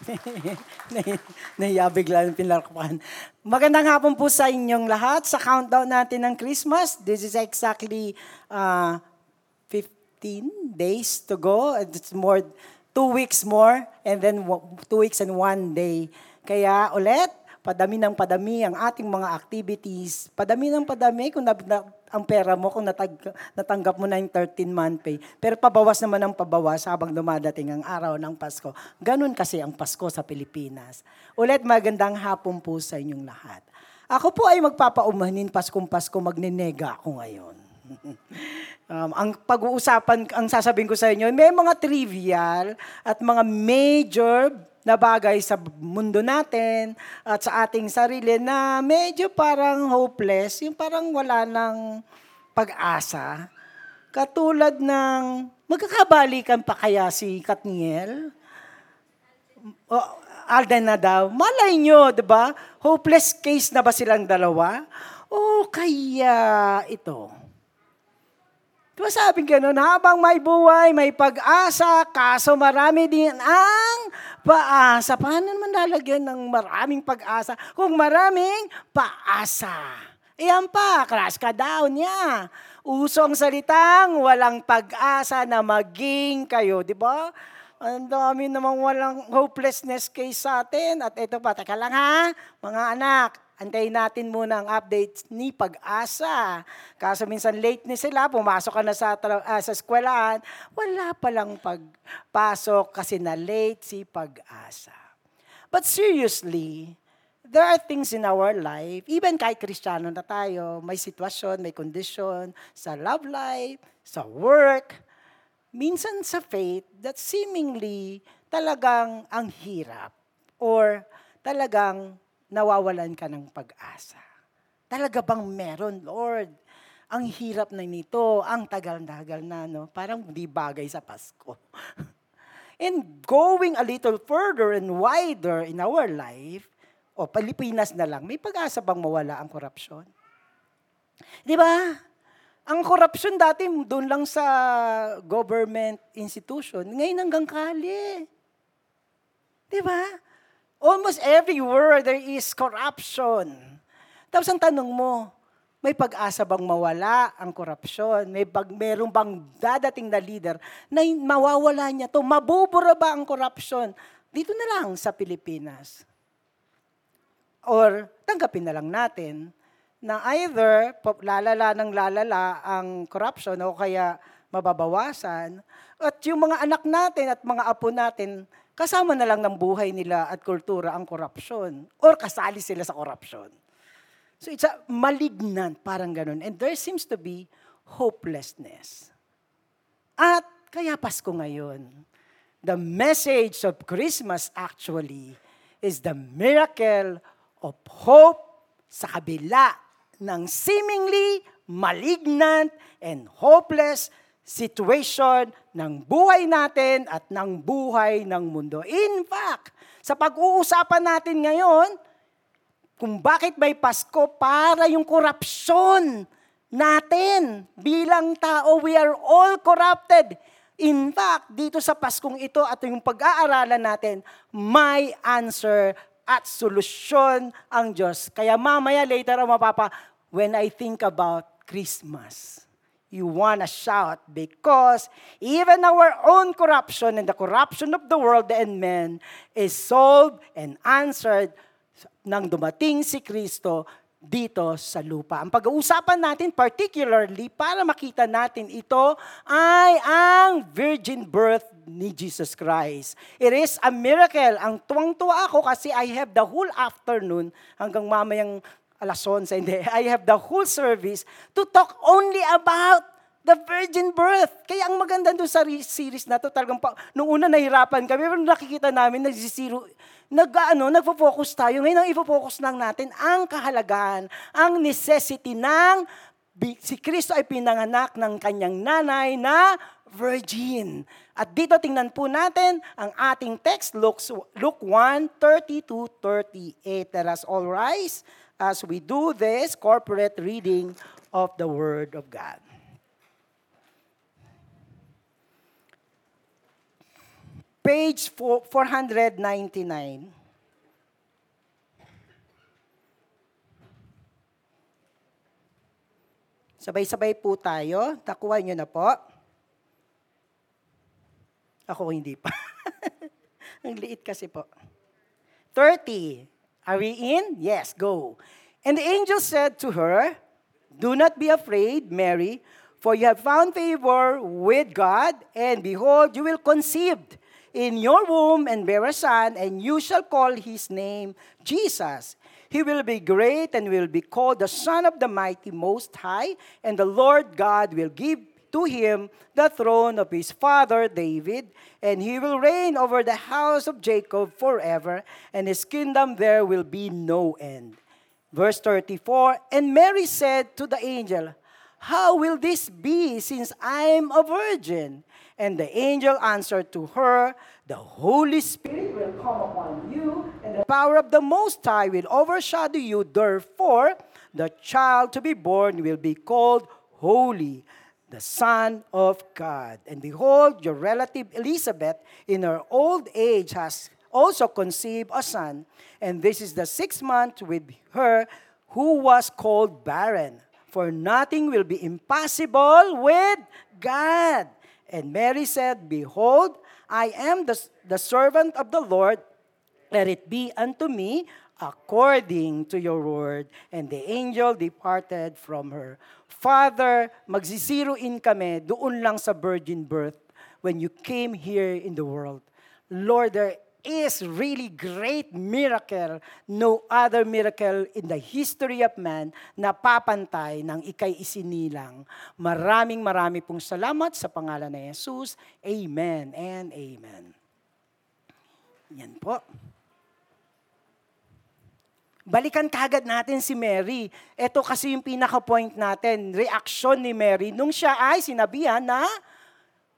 Nahiya bigla ng pinarkpan. Magandang hapon po sa inyong lahat sa countdown natin ng Christmas. This is exactly uh, 15 days to go. It's more, two weeks more, and then two weeks and one day. Kaya ulit, padami ng padami ang ating mga activities. Padami ng padami kung na, ang pera mo, kung natag, natanggap mo na yung 13-month pay. Pero pabawas naman ang pabawas habang dumadating ang araw ng Pasko. Ganun kasi ang Pasko sa Pilipinas. Ulit, magandang hapon po sa inyong lahat. Ako po ay magpapaumanin Paskong Pasko, magnenega ako ngayon. um, ang pag-uusapan, ang sasabihin ko sa inyo, may mga trivial at mga major na bagay sa mundo natin at sa ating sarili na medyo parang hopeless, yung parang wala ng pag-asa. Katulad ng, magkakabalikan pa kaya si Katniel? O, Alden na daw. Malay nyo, di ba? Hopeless case na ba silang dalawa? O kaya ito? Diba sabi ganun, habang may buhay, may pag-asa, kaso marami din ang paasa. Paano naman lalagyan ng maraming pag-asa kung maraming paasa? Iyan pa, crash ka down niya. Usong salitang walang pag-asa na maging kayo, di ba? Ang dami namang walang hopelessness case sa atin. At ito pa, teka lang ha, mga anak, Antayin natin muna ang update ni Pag-asa. Kaso minsan late ni sila, pumasok ka na sa, uh, sa eskwelahan, wala palang pagpasok kasi na late si Pag-asa. But seriously, there are things in our life, even kahit kristyano na tayo, may sitwasyon, may kondisyon sa love life, sa work, minsan sa faith that seemingly talagang ang hirap or talagang nawawalan ka ng pag-asa. Talaga bang meron, Lord? Ang hirap na nito, ang tagal-tagal na, no? Parang di bagay sa Pasko. And going a little further and wider in our life, o Pilipinas na lang, may pag-asa bang mawala ang korupsyon? Di ba? Ang korupsyon dati doon lang sa government institution, ngayon hanggang kali. Di ba? Almost everywhere there is corruption. Tapos ang tanong mo, may pag-asa bang mawala ang korupsyon? May pag meron bang dadating na leader na mawawala niya to? Mabubura ba ang korupsyon? Dito na lang sa Pilipinas. Or tanggapin na lang natin na either lalala ng lalala ang corruption o kaya mababawasan at yung mga anak natin at mga apo natin kasama na lang ng buhay nila at kultura ang korupsyon or kasali sila sa korupsyon. So it's a malignant, parang ganun. And there seems to be hopelessness. At kaya Pasko ngayon, the message of Christmas actually is the miracle of hope sa kabila ng seemingly malignant and hopeless situation ng buhay natin at ng buhay ng mundo. In fact, sa pag-uusapan natin ngayon, kung bakit may Pasko para yung korupsyon natin bilang tao, we are all corrupted. In fact, dito sa Paskong ito at yung pag-aaralan natin, may answer at solusyon ang Diyos. Kaya mamaya later, o mapapa, when I think about Christmas you want to shout because even our own corruption and the corruption of the world and men is solved and answered nang dumating si Kristo dito sa lupa. Ang pag-uusapan natin particularly para makita natin ito ay ang virgin birth ni Jesus Christ. It is a miracle. Ang tuwang-tuwa ako kasi I have the whole afternoon hanggang mamayang alas 11, hindi. I have the whole service to talk only about the virgin birth. Kaya ang maganda doon sa series na to, talagang pa, nung una nahirapan kami, pero nakikita namin, nagsisiro, nag, ano, nagpo-focus tayo. Ngayon ang ifo-focus lang natin ang kahalagahan, ang necessity ng si Kristo ay pinanganak ng kanyang nanay na virgin. At dito tingnan po natin ang ating text, Luke, Luke 1, 30 to 38. Let us all rise as we do this corporate reading of the Word of God. Page 499. Sabay-sabay po tayo. Takuha nyo na po. Ako hindi pa. Ang liit kasi po. 30. Are we in? Yes, go. And the angel said to her, Do not be afraid, Mary, for you have found favor with God, and behold, you will conceive in your womb and bear a son, and you shall call his name Jesus. He will be great and will be called the Son of the Mighty Most High, and the Lord God will give to him the throne of his father David, and he will reign over the house of Jacob forever, and his kingdom there will be no end. Verse 34 And Mary said to the angel, How will this be since I am a virgin? And the angel answered to her, The Holy Spirit will come upon you, and the power of the Most High will overshadow you. Therefore, the child to be born will be called Holy, the Son of God. And behold, your relative Elizabeth, in her old age, has also conceived a son, and this is the sixth month with her who was called barren. For nothing will be impossible with God. And Mary said, Behold, I am the, the servant of the Lord. Let it be unto me according to your word. And the angel departed from her. Father, magsisiro in kami doon lang sa virgin birth when you came here in the world. Lord, there is really great miracle, no other miracle in the history of man na papantay ng ikay isinilang. Maraming marami pong salamat sa pangalan ni Jesus. Amen and amen. Yan po. Balikan kagad natin si Mary. Ito kasi yung pinaka-point natin, reaction ni Mary nung siya ay sinabihan na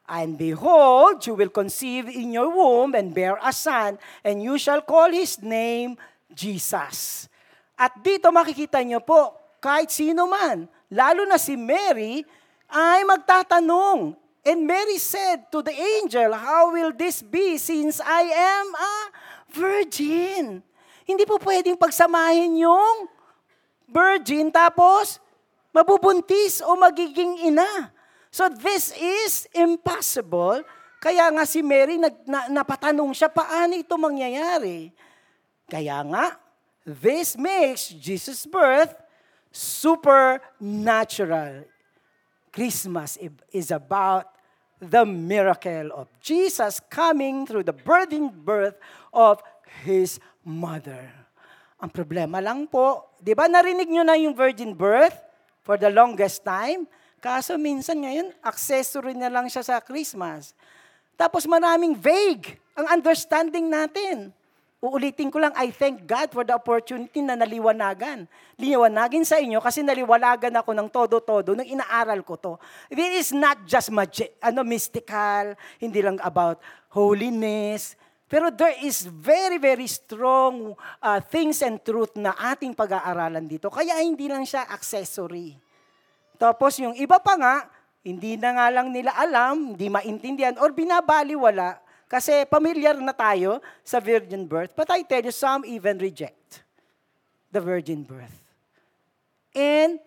And behold, you will conceive in your womb and bear a son, and you shall call his name Jesus. At dito makikita niyo po, kahit sino man, lalo na si Mary, ay magtatanong. And Mary said to the angel, How will this be since I am a virgin? Hindi po pwedeng pagsamahin yung virgin tapos mabubuntis o magiging ina. So this is impossible. Kaya nga si Mary, nag, na, napatanong siya, paano ito mangyayari? Kaya nga, this makes Jesus' birth supernatural. Christmas is about the miracle of Jesus coming through the birthing birth of His mother. Ang problema lang po, di ba narinig nyo na yung virgin birth for the longest time? Kaso minsan ngayon, accessory na lang siya sa Christmas. Tapos maraming vague ang understanding natin. Uulitin ko lang, I thank God for the opportunity na naliwanagan. Liwanagin sa inyo kasi naliwanagan ako ng todo-todo nung inaaral ko to. It is not just magic, ano, mystical, hindi lang about holiness, pero there is very, very strong uh, things and truth na ating pag-aaralan dito. Kaya hindi lang siya accessory. Tapos yung iba pa nga, hindi na nga lang nila alam, hindi maintindihan, or binabaliwala kasi familiar na tayo sa virgin birth. But I tell you, some even reject the virgin birth. And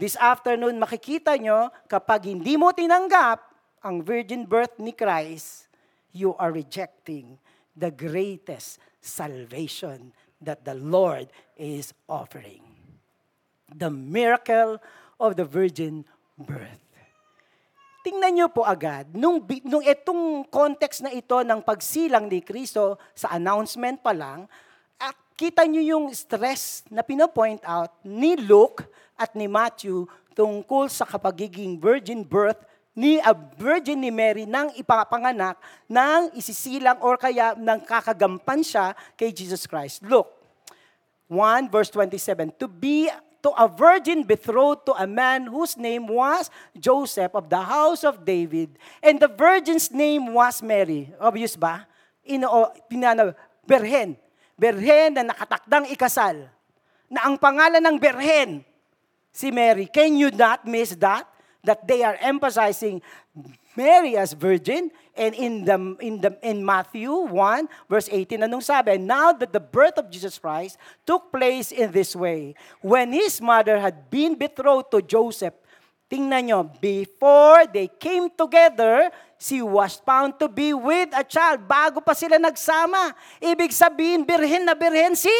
this afternoon, makikita nyo, kapag hindi mo tinanggap ang virgin birth ni Christ, you are rejecting the greatest salvation that the Lord is offering. The miracle of the virgin birth. Tingnan niyo po agad, nung, nung itong context na ito ng pagsilang ni Kristo sa announcement pa lang, at kita niyo yung stress na pinopoint out ni Luke at ni Matthew tungkol sa kapagiging virgin birth ni a virgin ni Mary nang ipapanganak nang isisilang or kaya nang kakagampan siya kay Jesus Christ. Look, 1 verse 27, to be to a virgin betrothed to a man whose name was Joseph of the house of David. And the virgin's name was Mary. Obvious ba? Ino, pinana, Berhen. Berhen na nakatakdang ikasal. Na ang pangalan ng Berhen, si Mary. Can you not miss that? That they are emphasizing Mary as virgin and in the in the in Matthew 1 verse 18 anong sabi? Now that the birth of Jesus Christ took place in this way when his mother had been betrothed to Joseph tingnan nyo before they came together she was found to be with a child. Bago pa sila nagsama. Ibig sabihin birhen na birhen si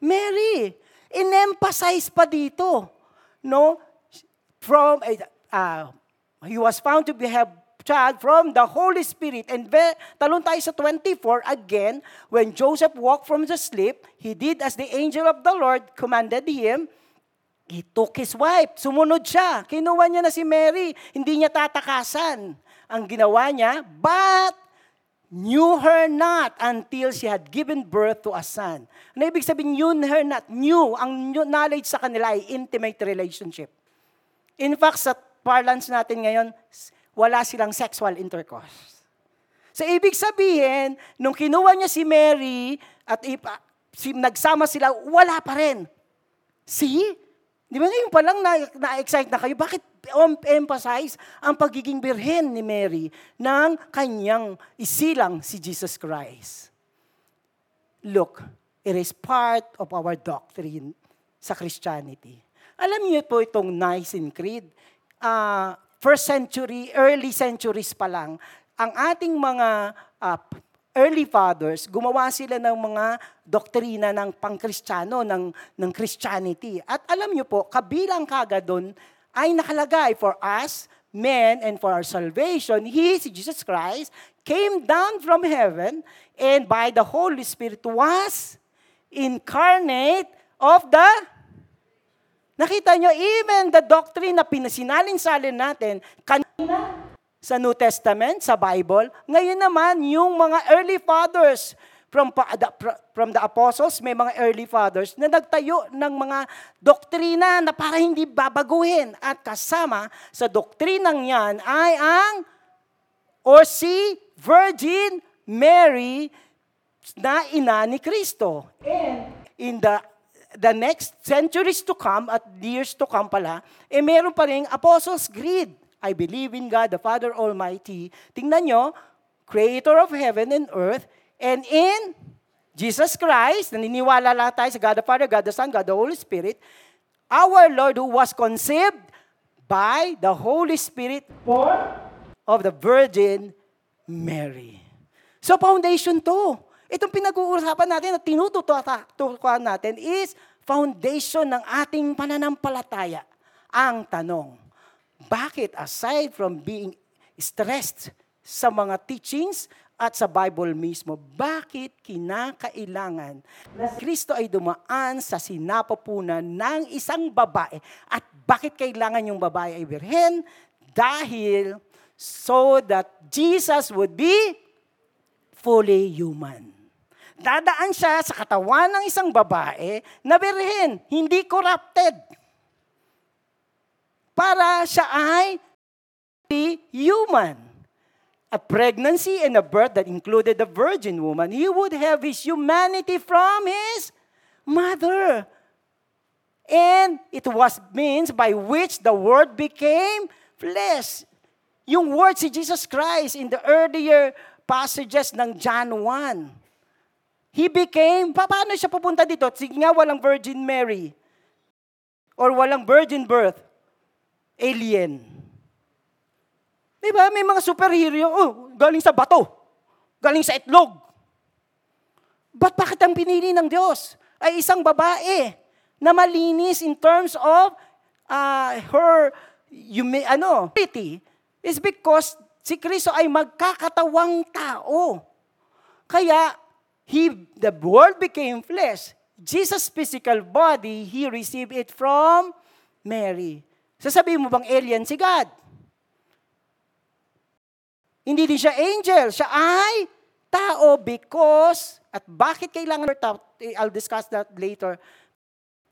Mary. In-emphasize pa dito. No from uh, he was found to be have child from the Holy Spirit. And be, talon tayo sa 24, again, when Joseph walked from the sleep, he did as the angel of the Lord commanded him, he took his wife, sumunod siya. Kinuha niya na si Mary, hindi niya tatakasan. Ang ginawa niya, but knew her not until she had given birth to a son. Ano ibig sabihin, knew her not? Knew, ang knowledge sa kanila ay intimate relationship. In fact, sa parlance natin ngayon, wala silang sexual intercourse. So, ibig sabihin, nung kinuha niya si Mary at ipa, si, nagsama sila, wala pa rin. See? Di ba ngayon pa lang na, na-excite na kayo? Bakit emphasize ang pagiging birhen ni Mary ng kanyang isilang si Jesus Christ? Look, it is part of our doctrine sa Christianity. Alam niyo po itong Nicene Creed uh, first century, early centuries pa lang, ang ating mga uh, early fathers, gumawa sila ng mga doktrina ng pangkristyano, ng, ng Christianity. At alam niyo po, kabilang kaga doon ay nakalagay for us, men, and for our salvation, He, si Jesus Christ, came down from heaven and by the Holy Spirit was incarnate of the Nakita nyo, even the doctrine na pinasinalin-salin natin, kanina sa New Testament, sa Bible, ngayon naman, yung mga early fathers, from, from the apostles, may mga early fathers na nagtayo ng mga doktrina na para hindi babaguhin. At kasama sa doktrinang yan ay ang or si Virgin Mary na ina ni Kristo. And in the the next centuries to come, at years to come pala, eh meron pa rin Apostles' Creed. I believe in God, the Father Almighty. Tingnan nyo, Creator of heaven and earth, and in Jesus Christ, naniniwala lang tayo sa God the Father, God the Son, God the Holy Spirit, our Lord who was conceived by the Holy Spirit of the Virgin Mary. So foundation to. Itong pinag-uusapan natin at tinututukan natin is foundation ng ating pananampalataya. Ang tanong, bakit aside from being stressed sa mga teachings at sa Bible mismo, bakit kinakailangan na Kristo ay dumaan sa sinapapunan ng isang babae? At bakit kailangan yung babae ay birhen? Dahil so that Jesus would be fully human. Dadaan siya sa katawan ng isang babae na birhen, hindi corrupted. Para siya ay human. A pregnancy and a birth that included the virgin woman, he would have his humanity from his mother. And it was means by which the word became flesh. Yung word si Jesus Christ in the earlier passages ng John 1 He became, paano siya pupunta dito? Sige nga, walang Virgin Mary. Or walang virgin birth. Alien. Di ba? May mga superhero, oh, galing sa bato. Galing sa itlog. Ba't bakit ang pinili ng Diyos? Ay isang babae na malinis in terms of uh, her may, ano, pretty is because si Kristo ay magkakatawang tao. Kaya He, the word became flesh. Jesus' physical body, He received it from Mary. Sasabihin mo bang alien si God? Hindi din siya angel. Siya ay tao because, at bakit kailangan, I'll discuss that later,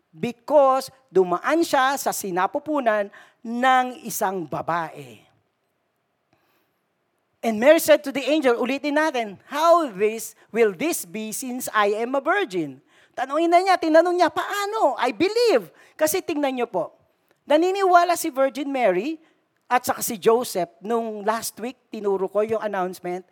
because dumaan siya sa sinapupunan ng isang babae. And Mary said to the angel, ulitin natin, how this will this be since I am a virgin? Tanungin na niya, tinanong niya, paano? I believe. Kasi tingnan niyo po, Naniniwala si Virgin Mary at saka si Joseph nung last week, tinuro ko yung announcement,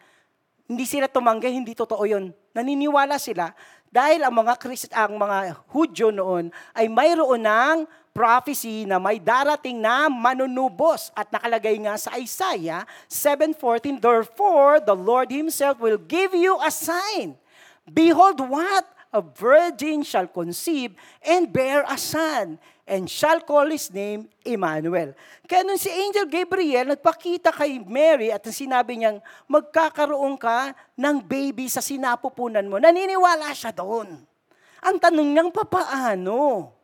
hindi sila tumanggi, hindi totoo yun. Naniniwala sila dahil ang mga Christ, ang mga Hudyo noon ay mayroon ng prophecy na may darating na manunubos. At nakalagay nga sa Isaiah 7:14 Therefore the Lord himself will give you a sign. Behold what? A virgin shall conceive and bear a son, and shall call his name Emmanuel. Kaya nung si Angel Gabriel nagpakita kay Mary at sinabi niyang magkakaroon ka ng baby sa sinapupunan mo, naniniwala siya doon. Ang tanong niyang, papaano?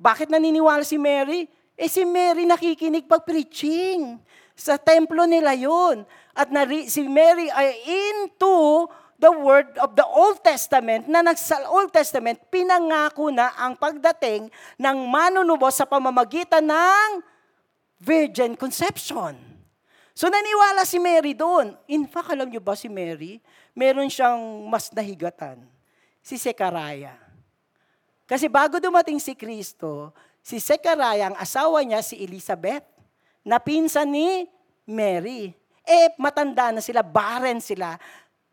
Bakit naniniwala si Mary? Eh si Mary nakikinig pag preaching. Sa templo nila yon At nari, si Mary ay into the word of the Old Testament na sa Old Testament pinangako na ang pagdating ng manunubo sa pamamagitan ng virgin conception. So naniwala si Mary doon. In fact, alam niyo ba si Mary, meron siyang mas nahigatan. Si Sekaraya. Kasi bago dumating si Kristo, si Sekaraya, ang asawa niya, si Elizabeth, na pinsan ni Mary. Eh, matanda na sila, barren sila.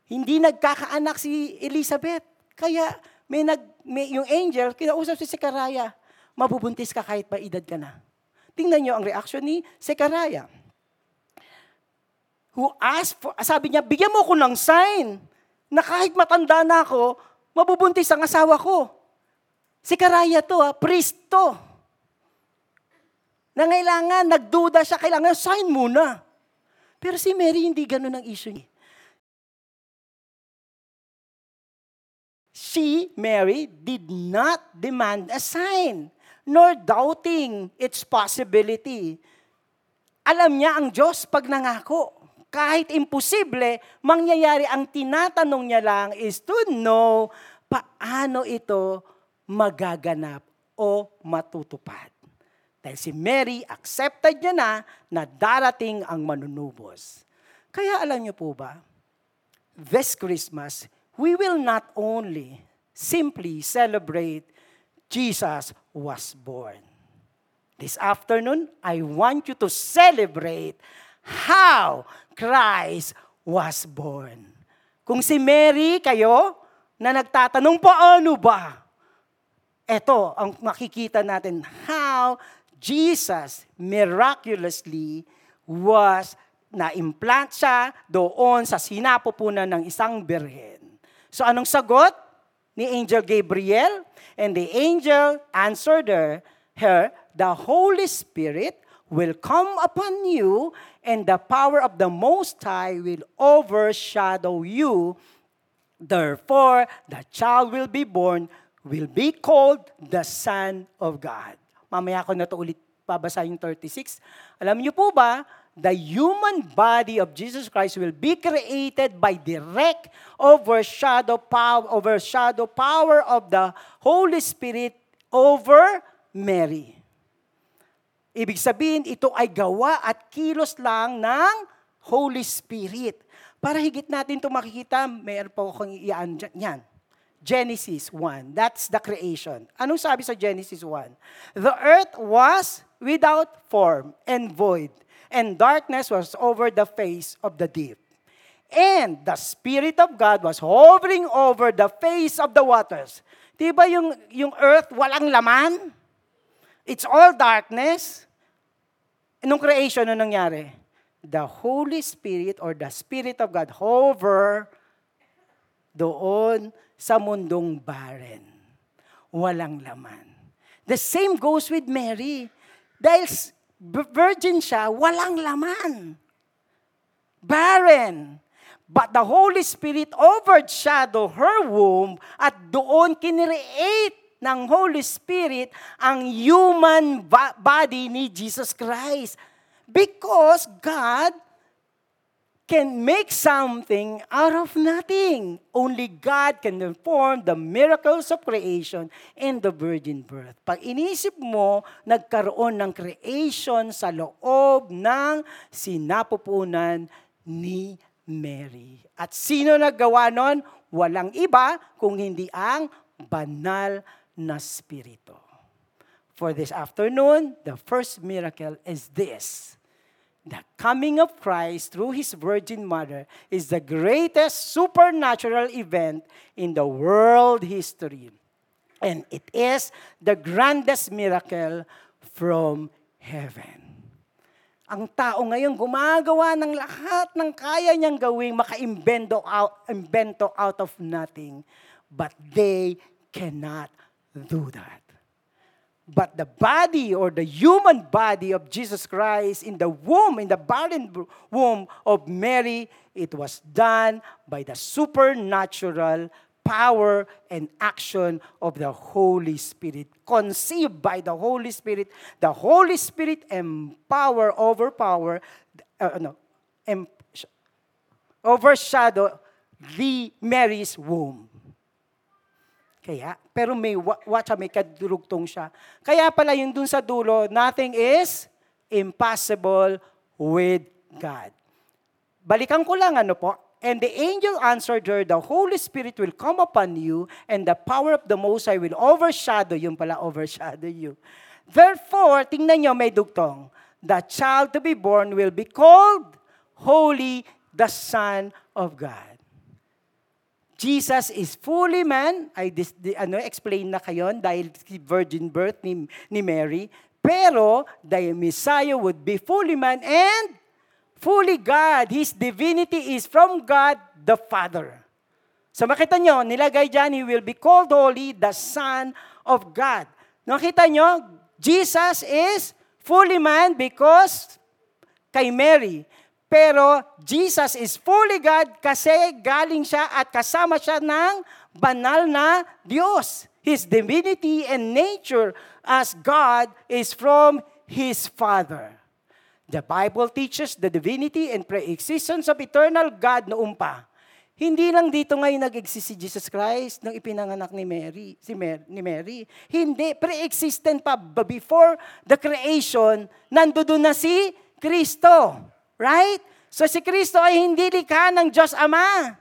Hindi nagkakaanak si Elizabeth. Kaya may nag, may, yung angel, kinausap si Sekaraya, mabubuntis ka kahit edad ka na. Tingnan niyo ang reaction ni Sekaraya. Who asked for, sabi niya, bigyan mo ko ng sign na kahit matanda na ako, mabubuntis ang asawa ko. Sekaraya to, ha, priest to. Nangailangan, nagduda siya, kailangan sign muna. Pero si Mary, hindi ganun ang issue niya. She, Mary, did not demand a sign, nor doubting its possibility. Alam niya ang Diyos pag nangako. Kahit imposible, mangyayari ang tinatanong niya lang is to know paano ito magaganap o matutupad. Dahil si Mary, accepted niya na na darating ang manunubos. Kaya alam niyo po ba, this Christmas, we will not only simply celebrate Jesus was born. This afternoon, I want you to celebrate how Christ was born. Kung si Mary kayo, na nagtatanong, paano ba? Ito ang makikita natin, how Jesus miraculously was na-implant siya doon sa sinapupunan ng isang birhen. So anong sagot ni Angel Gabriel? And the angel answered her, her, the Holy Spirit will come upon you and the power of the Most High will overshadow you. Therefore, the child will be born, will be called the Son of God. Mamaya ko na to ulit babasa yung 36. Alam niyo po ba, the human body of Jesus Christ will be created by direct overshadow power, overshadow power of the Holy Spirit over Mary. Ibig sabihin, ito ay gawa at kilos lang ng Holy Spirit. Para higit natin ito makikita, mayroon po akong iyan yan. Genesis 1. That's the creation. Anong sabi sa Genesis 1? The earth was without form and void and darkness was over the face of the deep. And the Spirit of God was hovering over the face of the waters. Di ba yung, yung earth walang laman? It's all darkness. Nung creation, ano nangyari? The Holy Spirit or the Spirit of God hover doon sa mundong barren. Walang laman. The same goes with Mary. Dahil virgin siya, walang laman. Barren. But the Holy Spirit overshadowed her womb at doon kinreate ng Holy Spirit ang human body ni Jesus Christ. Because God can make something out of nothing. Only God can perform the miracles of creation and the virgin birth. Pag inisip mo, nagkaroon ng creation sa loob ng sinapupunan ni Mary. At sino naggawa nun? Walang iba kung hindi ang banal na spirito. for this afternoon, the first miracle is this. The coming of Christ through his Virgin Mother is the greatest supernatural event in the world history. And it is the grandest miracle from heaven. Ang tao ngayon gumagawa ng lahat ng kaya niyang gawing maka-invento out, invento out of nothing. But they cannot do that. But the body or the human body of Jesus Christ in the womb, in the barren womb of Mary, it was done by the supernatural power and action of the Holy Spirit. Conceived by the Holy Spirit. The Holy Spirit empower, overpower, uh, no, em, overshadow the Mary's womb. Kaya, pero may watch, may kadurugtong siya. Kaya pala yung dun sa dulo, nothing is impossible with God. Balikan ko lang ano po, And the angel answered her, The Holy Spirit will come upon you, and the power of the Most High will overshadow, yung pala overshadow you. Therefore, tingnan nyo, may dugtong. The child to be born will be called Holy, the Son of God. Jesus is fully man. I dis, di, ano, explain na kayo dahil virgin birth ni, ni Mary. Pero the Messiah would be fully man and fully God. His divinity is from God the Father. So makita nyo, nilagay dyan, He will be called holy, the Son of God. Nakita nyo, Jesus is fully man because kay Mary. Pero Jesus is fully God kasi galing siya at kasama siya ng banal na Diyos. His divinity and nature as God is from His Father. The Bible teaches the divinity and pre-existence of eternal God noong pa. Hindi lang dito ngayon nag-exist si Jesus Christ nang ipinanganak ni Mary, si Mary, ni Mary. Hindi, pre-existent pa before the creation, nandoon na si Kristo. Right? So si Kristo ay hindi likha ng Diyos Ama.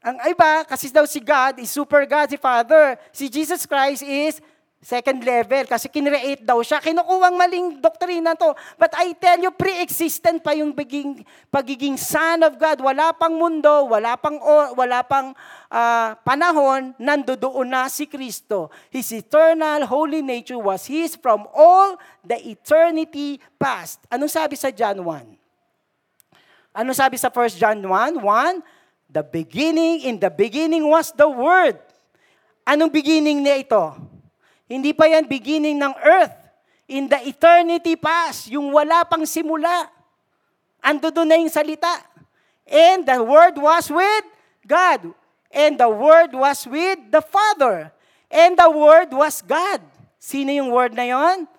Ang iba, kasi daw si God is super God, si Father. Si Jesus Christ is Second level, kasi kinreate daw siya. Kinukuwang maling doktrina to. But I tell you, pre-existent pa yung pagiging, pagiging Son of God. Wala pang mundo, wala pang, wala pang uh, panahon, nandoon na si Kristo. His eternal holy nature was His from all the eternity past. Anong sabi sa John 1? Anong sabi sa 1 John 1? 1, the beginning, in the beginning was the Word. Anong beginning niya ito? Hindi pa yan beginning ng earth. In the eternity past, yung wala pang simula. Ando doon na yung salita. And the Word was with God. And the Word was with the Father. And the Word was God. Sino yung Word na yon?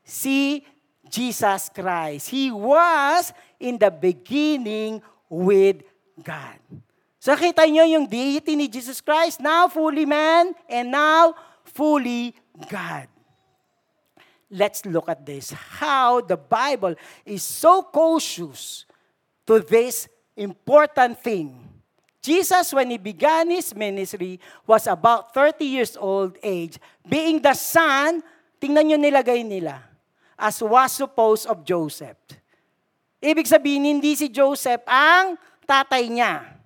Si Jesus Christ. He was in the beginning with God. So kita nyo yung deity ni Jesus Christ, now fully man and now fully God. Let's look at this. How the Bible is so cautious to this important thing. Jesus, when he began his ministry, was about 30 years old age, being the son, tingnan nyo nilagay nila, as was supposed of Joseph. Ibig sabihin, hindi si Joseph ang tatay niya.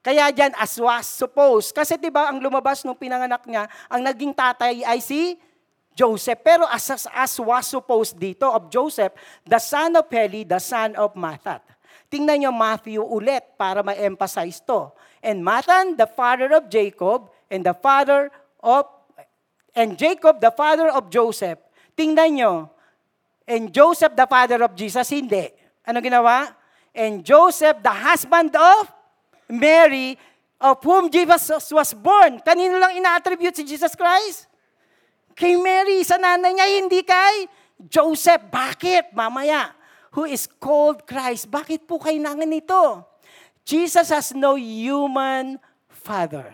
Kaya dyan, as was supposed. Kasi di ba ang lumabas nung pinanganak niya, ang naging tatay ay si Joseph. Pero as, as, as was supposed dito of Joseph, the son of Heli, the son of Mathat. Tingnan niyo Matthew ulit para ma-emphasize to. And Mathan, the father of Jacob, and the father of, and Jacob, the father of Joseph. Tingnan niyo, and Joseph, the father of Jesus, hindi. Ano ginawa? And Joseph, the husband of Mary, of whom Jesus was born. Kanino lang ina-attribute si Jesus Christ? Kay Mary, sa nanay niya, hindi kay Joseph. Bakit? Mamaya. Who is called Christ. Bakit po kailangan nito? Jesus has no human father.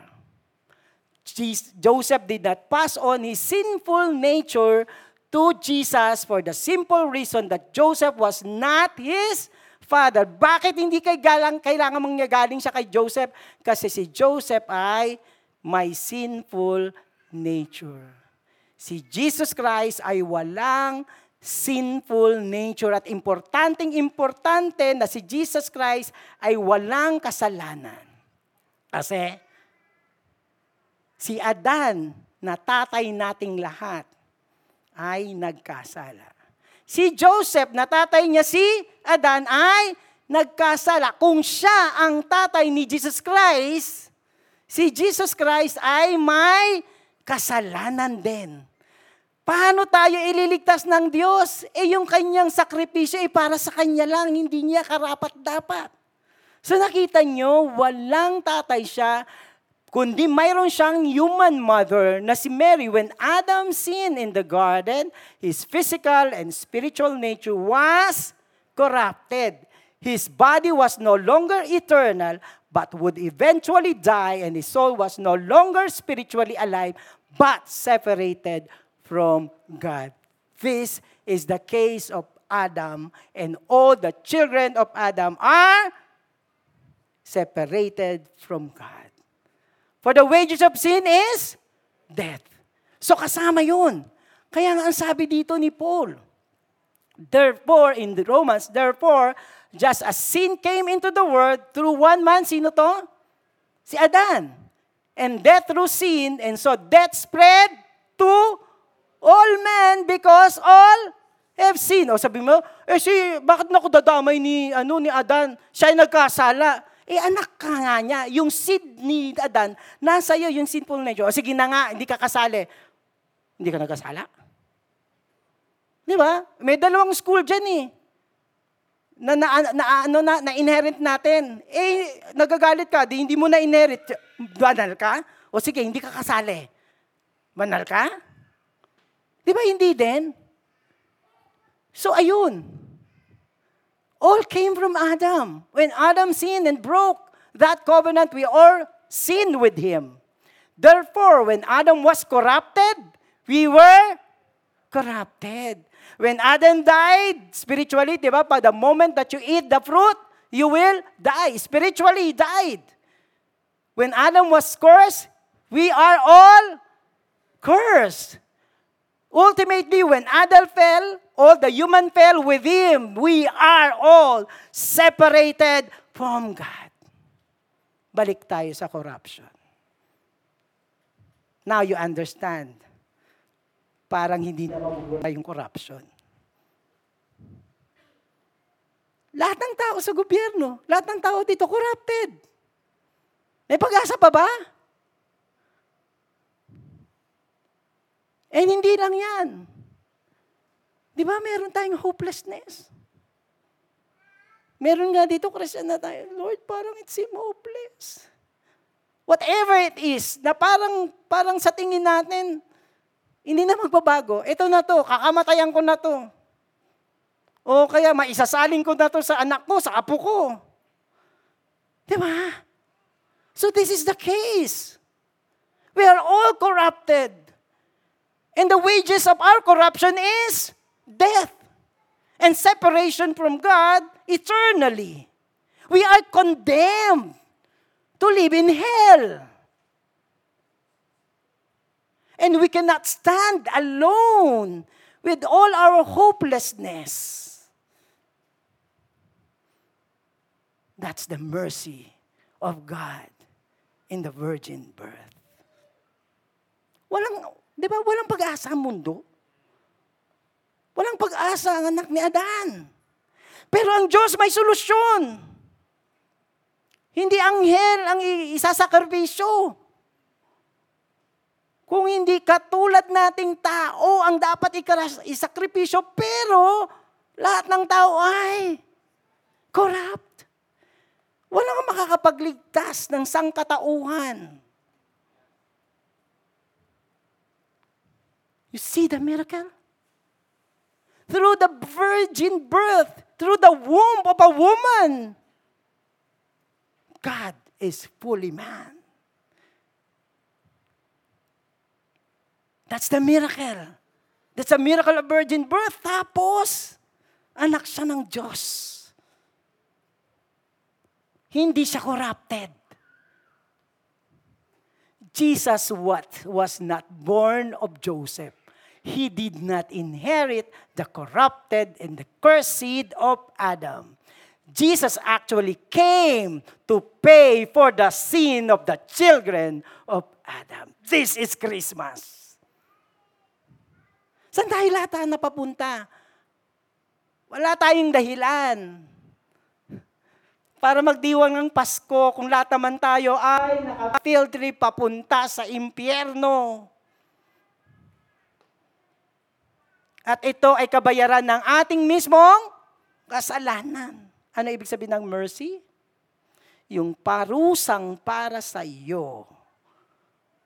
Joseph did not pass on his sinful nature to Jesus for the simple reason that Joseph was not his Father. Bakit hindi kay galang, kailangan mangyagaling siya kay Joseph? Kasi si Joseph ay may sinful nature. Si Jesus Christ ay walang sinful nature at importanteng importante na si Jesus Christ ay walang kasalanan. Kasi si Adan na tatay nating lahat ay nagkasala. Si Joseph na tatay niya si Adan ay nagkasala. Kung siya ang tatay ni Jesus Christ, si Jesus Christ ay may kasalanan din. Paano tayo ililigtas ng Diyos? Eh yung kanyang sakripisyo ay para sa kanya lang, hindi niya karapat-dapat. So nakita nyo, walang tatay siya, kundi mayroon siyang human mother na si Mary. When Adam sinned in the garden, his physical and spiritual nature was corrupted. His body was no longer eternal, but would eventually die, and his soul was no longer spiritually alive, but separated from God. This is the case of Adam, and all the children of Adam are separated from God. For the wages of sin is death. So kasama yun. Kaya nga ang sabi dito ni Paul, Therefore, in the Romans, therefore, just as sin came into the world through one man, sino to? Si Adan. And death through sin, and so death spread to all men because all have sinned. O sabi mo, eh si, bakit na ako dadamay ni, ano, ni Adan? Siya ay nagkasala. Eh anak ka nga niya, yung seed ni Adan, nasa iyo yung sinful nature. O sige na nga, hindi ka kasali. Hindi ka nagkasala? Di ba? May dalawang school dyan eh. Na, na, na, ano, na, na inherit natin. Eh, nagagalit ka, di hindi mo na inherit. Banal ka? O sige, hindi ka kasali. Banal ka? Di ba hindi din? So ayun. All came from Adam. When Adam sinned and broke that covenant, we all sinned with him. Therefore, when Adam was corrupted, we were corrupted. When Adam died, spiritually, di ba, the moment that you eat the fruit, you will die. Spiritually, he died. When Adam was cursed, we are all cursed. Ultimately, when Adam fell, all the human fell with him. We are all separated from God. Balik tayo sa corruption. Now you understand. Parang hindi na mabubuhay yung corruption. Lahat ng tao sa gobyerno, lahat ng tao dito corrupted. May pag-asa pa ba? And hindi lang yan. Di ba meron tayong hopelessness? Meron nga dito, Christian na tayo, Lord, parang it seem hopeless. Whatever it is, na parang, parang sa tingin natin, hindi na magbabago. Ito na to, kakamatayan ko na to. O kaya maisasalin ko na to sa anak ko, sa apo ko. Di ba? So this is the case. We are all corrupted. And the wages of our corruption is death and separation from God eternally. We are condemned to live in hell. And we cannot stand alone with all our hopelessness. That's the mercy of God in the virgin birth. Walang, di ba, walang pag-asa ang mundo. Walang pag-asa ang anak ni Adan. Pero ang Diyos may solusyon. Hindi anghel ang isasakripisyo. Kung hindi katulad nating tao ang dapat isakripisyo, pero lahat ng tao ay corrupt. Walang makakapagligtas ng sangkatauhan. You see the miracle? Through the virgin birth, through the womb of a woman, God is fully man. That's the miracle. That's a miracle of virgin birth. Tapos, anak siya ng Diyos. Hindi siya corrupted. Jesus what was not born of Joseph he did not inherit the corrupted and the cursed seed of Adam. Jesus actually came to pay for the sin of the children of Adam. This is Christmas. Saan tayo lahat na napapunta? Wala tayong dahilan para magdiwang ng Pasko kung lahat naman tayo ay naka-field trip papunta sa impyerno. At ito ay kabayaran ng ating mismong kasalanan. Ano ibig sabihin ng mercy? Yung parusang para sa iyo,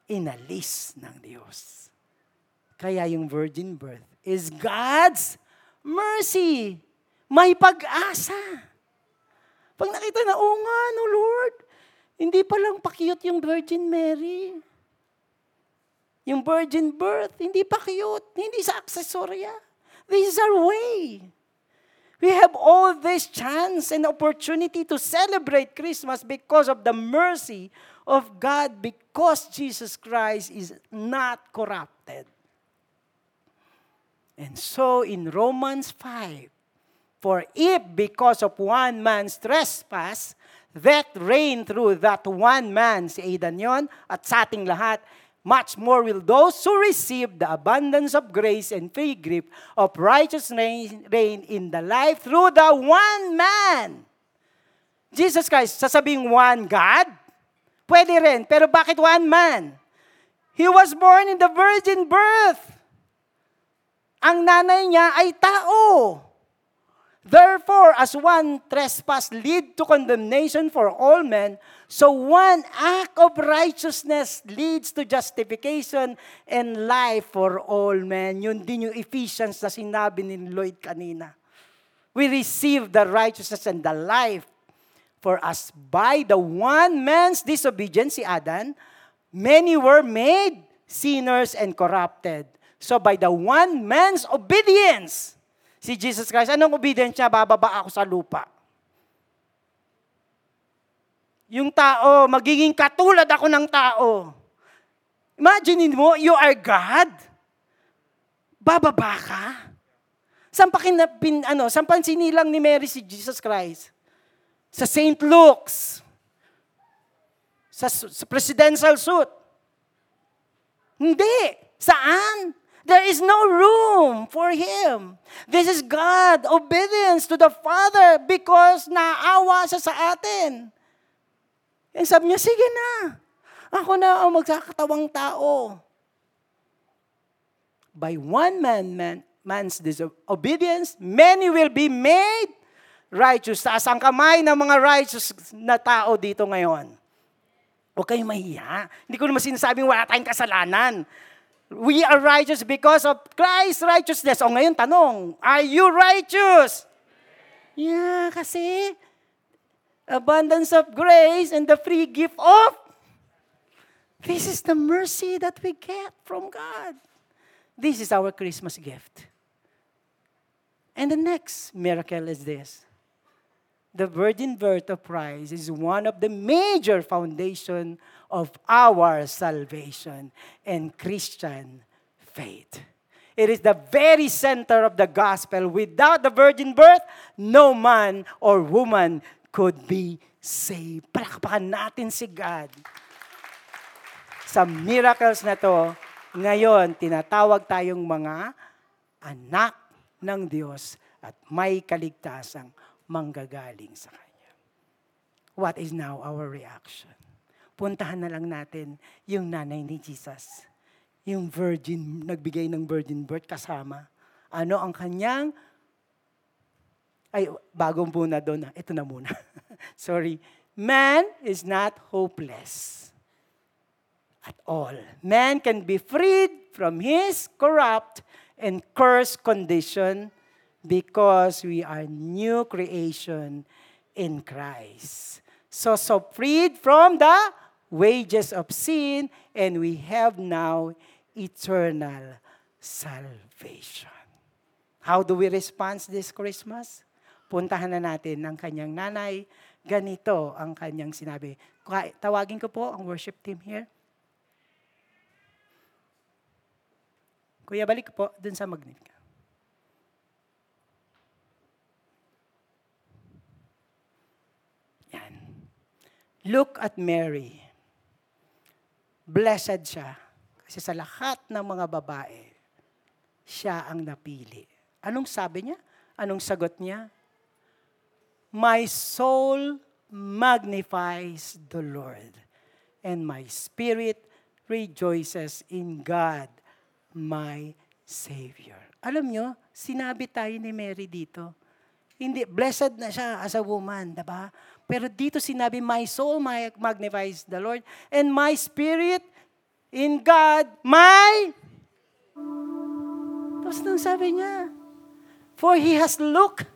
inalis ng Diyos. Kaya yung virgin birth is God's mercy. May pag-asa. Pag nakita na, oo nga, no Lord, hindi pa lang pa-cute yung Virgin Mary. Yung virgin birth, hindi pa cute. Hindi sa aksesorya. This is our way. We have all this chance and opportunity to celebrate Christmas because of the mercy of God, because Jesus Christ is not corrupted. And so in Romans 5, for if because of one man's trespass, that reigned through that one man, si Aidan yon, at sa ating lahat, much more will those who receive the abundance of grace and free gift of righteousness reign in the life through the one man. Jesus Christ, sasabing one God? Pwede rin, pero bakit one man? He was born in the virgin birth. Ang nanay niya ay tao. Therefore, as one trespass lead to condemnation for all men, so one act of righteousness leads to justification and life for all men. Yun din yung Ephesians na sinabi ni Lloyd kanina. We receive the righteousness and the life for us by the one man's disobedience, si Adan, many were made sinners and corrupted. So by the one man's obedience, si Jesus Christ. Anong obedience niya? Bababa ako sa lupa. Yung tao, magiging katulad ako ng tao. Imagine mo, you are God. Bababa ka. Saan pa, kinapin, ano, saan pa sinilang ni Mary si Jesus Christ? Sa St. Luke's. Sa, sa presidential suit. Hindi. Saan? There is no room for him. This is God, obedience to the Father because naawa siya sa atin. And sabi niya, sige na. Ako na ang magkakatawang tao. By one man, man man's disobedience, many will be made righteous. Taas ang kamay ng mga righteous na tao dito ngayon. Huwag kayong mahiya. Hindi ko naman sinasabing wala tayong kasalanan. We are righteous because of Christ's righteousness. O ngayon, tanong, are you righteous? Yeah, kasi abundance of grace and the free gift of this is the mercy that we get from God. This is our Christmas gift. And the next miracle is this. The virgin birth of Christ is one of the major foundation of our salvation and Christian faith. It is the very center of the gospel. Without the virgin birth, no man or woman could be saved. Palakpakan natin si God. Sa miracles na to, ngayon, tinatawag tayong mga anak ng Diyos at may kaligtasang manggagaling sa Kanya. What is now our reaction? puntahan na lang natin yung nanay ni Jesus. Yung virgin, nagbigay ng virgin birth kasama. Ano ang kanyang, ay, bagong muna doon. Ito na muna. Sorry. Man is not hopeless at all. Man can be freed from his corrupt and cursed condition because we are new creation in Christ. So, so freed from the wages of sin, and we have now eternal salvation. How do we respond this Christmas? Puntahan na natin ang kanyang nanay. Ganito ang kanyang sinabi. Tawagin ko po ang worship team here. Kuya, balik po dun sa Magnificat. Yan. Look at Mary. Blessed siya. Kasi sa lahat ng mga babae, siya ang napili. Anong sabi niya? Anong sagot niya? My soul magnifies the Lord, and my spirit rejoices in God, my Savior. Alam nyo, sinabi tayo ni Mary dito. Hindi, blessed na siya as a woman, diba? Pero dito sinabi, my soul magnifies the Lord, and my spirit in God, my... Tapos nung sabi niya, for He has looked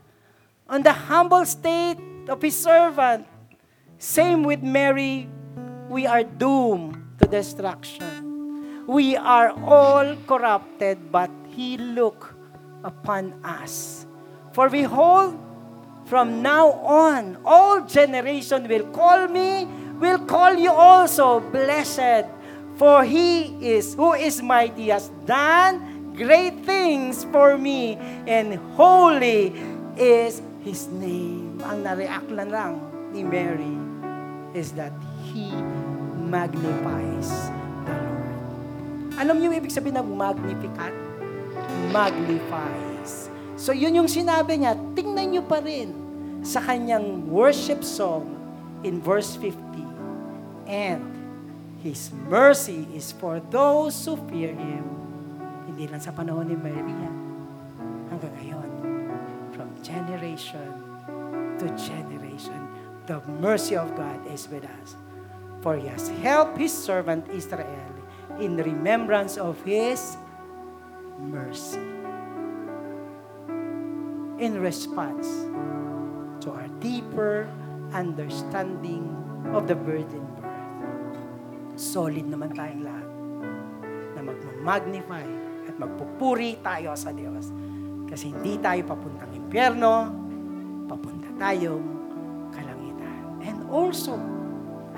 on the humble state of His servant. Same with Mary, we are doomed to destruction. We are all corrupted, but He look upon us. For behold, from now on, all generation will call me, will call you also blessed. For He is, who is mighty, has done great things for me, and holy is His name. Ang nareact na lang ni Mary is that He magnifies the Lord. Alam niyo ibig sabihin ng magnificat? Magnifies. So yun yung sinabi niya, tingnan niyo pa rin sa kanyang worship song in verse 50. And His mercy is for those who fear Him. Hindi lang sa panahon ni Maria, hanggang ngayon generation to generation. The mercy of God is with us. For He has helped His servant Israel in remembrance of His mercy. In response to our deeper understanding of the virgin birth. Solid naman tayong lahat na magmamagnify at magpupuri tayo sa Diyos kasi hindi tayo papuntang impyerno, papunta tayong kalangitan. And also,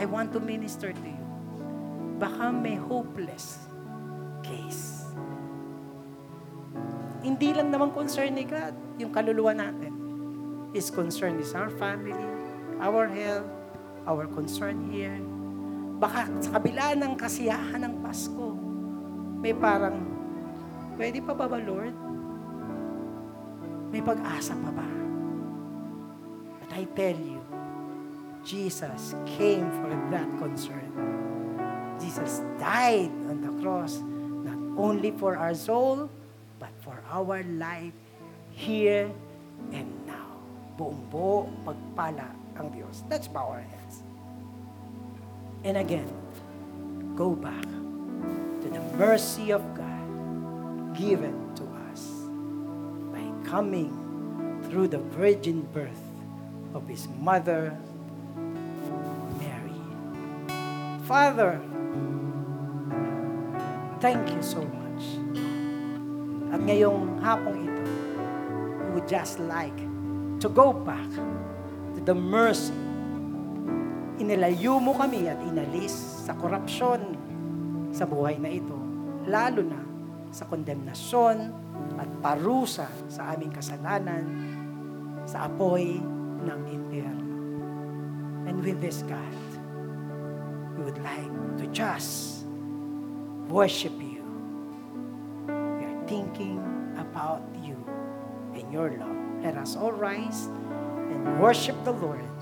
I want to minister to you. Baka may hopeless case. Hindi lang naman concern ni God yung kaluluwa natin. His concern is our family, our health, our concern here. Baka sa kabila ng kasiyahan ng Pasko, may parang, pwede pa ba ba, Lord? May pag-asa pa ba? But I tell you, Jesus came for that concern. Jesus died on the cross, not only for our soul, but for our life here and now. Buong buo pagpala ang Diyos. Let's bow our heads. And again, go back to the mercy of God given coming through the virgin birth of his mother, Mary. Father, thank you so much. At ngayong hapong ito, we would just like to go back to the mercy. Inilayo mo kami at inalis sa korupsyon sa buhay na ito, lalo na sa kondemnasyon, at parusa sa aming kasalanan sa apoy ng impyerno. And with this, God, we would like to just worship you. We are thinking about you and your love. Let us all rise and worship the Lord.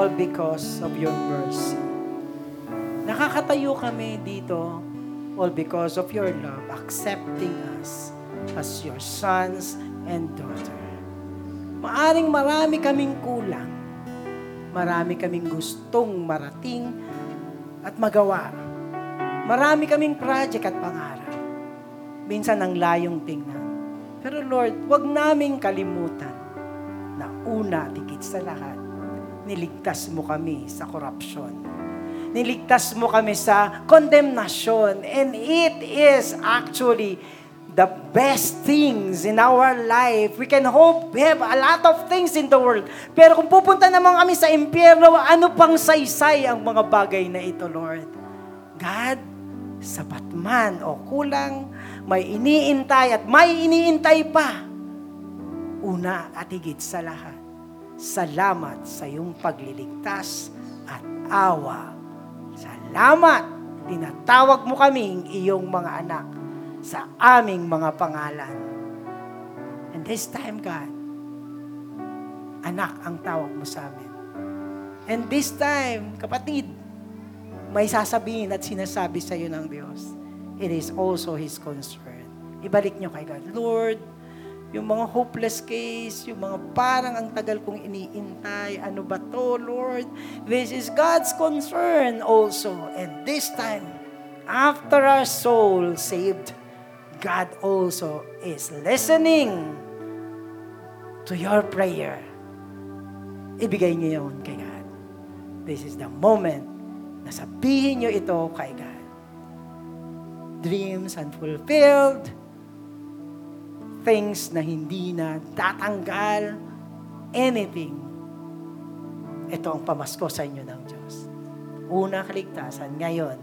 All because of your mercy. Nakakatayo kami dito all because of your love, accepting us as your sons and daughter. Maaring marami kaming kulang. Marami kaming gustong marating at magawa. Marami kaming project at pangarap. Minsan ang layong tingnan. Pero Lord, wag naming kalimutan una, tigit sa lahat, niligtas mo kami sa korupsyon. Niligtas mo kami sa condemnation. And it is actually the best things in our life. We can hope we have a lot of things in the world. Pero kung pupunta naman kami sa impyerno, ano pang saysay ang mga bagay na ito, Lord? God, sapat man o kulang, may iniintay at may iniintay pa. Una at higit sa lahat, salamat sa iyong pagliligtas at awa. Salamat, tinatawag mo kaming iyong mga anak sa aming mga pangalan. And this time, God, anak ang tawag mo sa amin. And this time, kapatid, may sasabihin at sinasabi sa iyo ng Diyos. It is also His concern. Ibalik niyo kay God. Lord, yung mga hopeless case, yung mga parang ang tagal kong iniintay, ano ba to, Lord? This is God's concern also. And this time, after our soul saved, God also is listening to your prayer. Ibigay niyo yun kay God. This is the moment na sabihin niyo ito kay God. Dreams unfulfilled, things na hindi na tatanggal, anything. Ito ang pamasko sa inyo ng Diyos. Una kaligtasan, ngayon,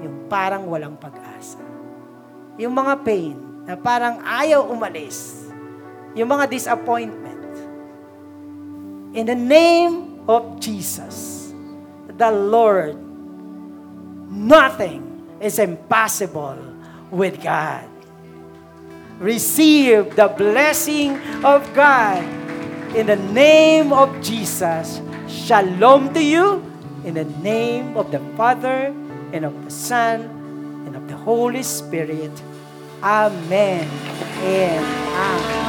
yung parang walang pag-asa. Yung mga pain na parang ayaw umalis. Yung mga disappointment. In the name of Jesus, the Lord, nothing is impossible with God. Receive the blessing of God in the name of Jesus. Shalom to you in the name of the Father and of the Son and of the Holy Spirit. Amen and amen.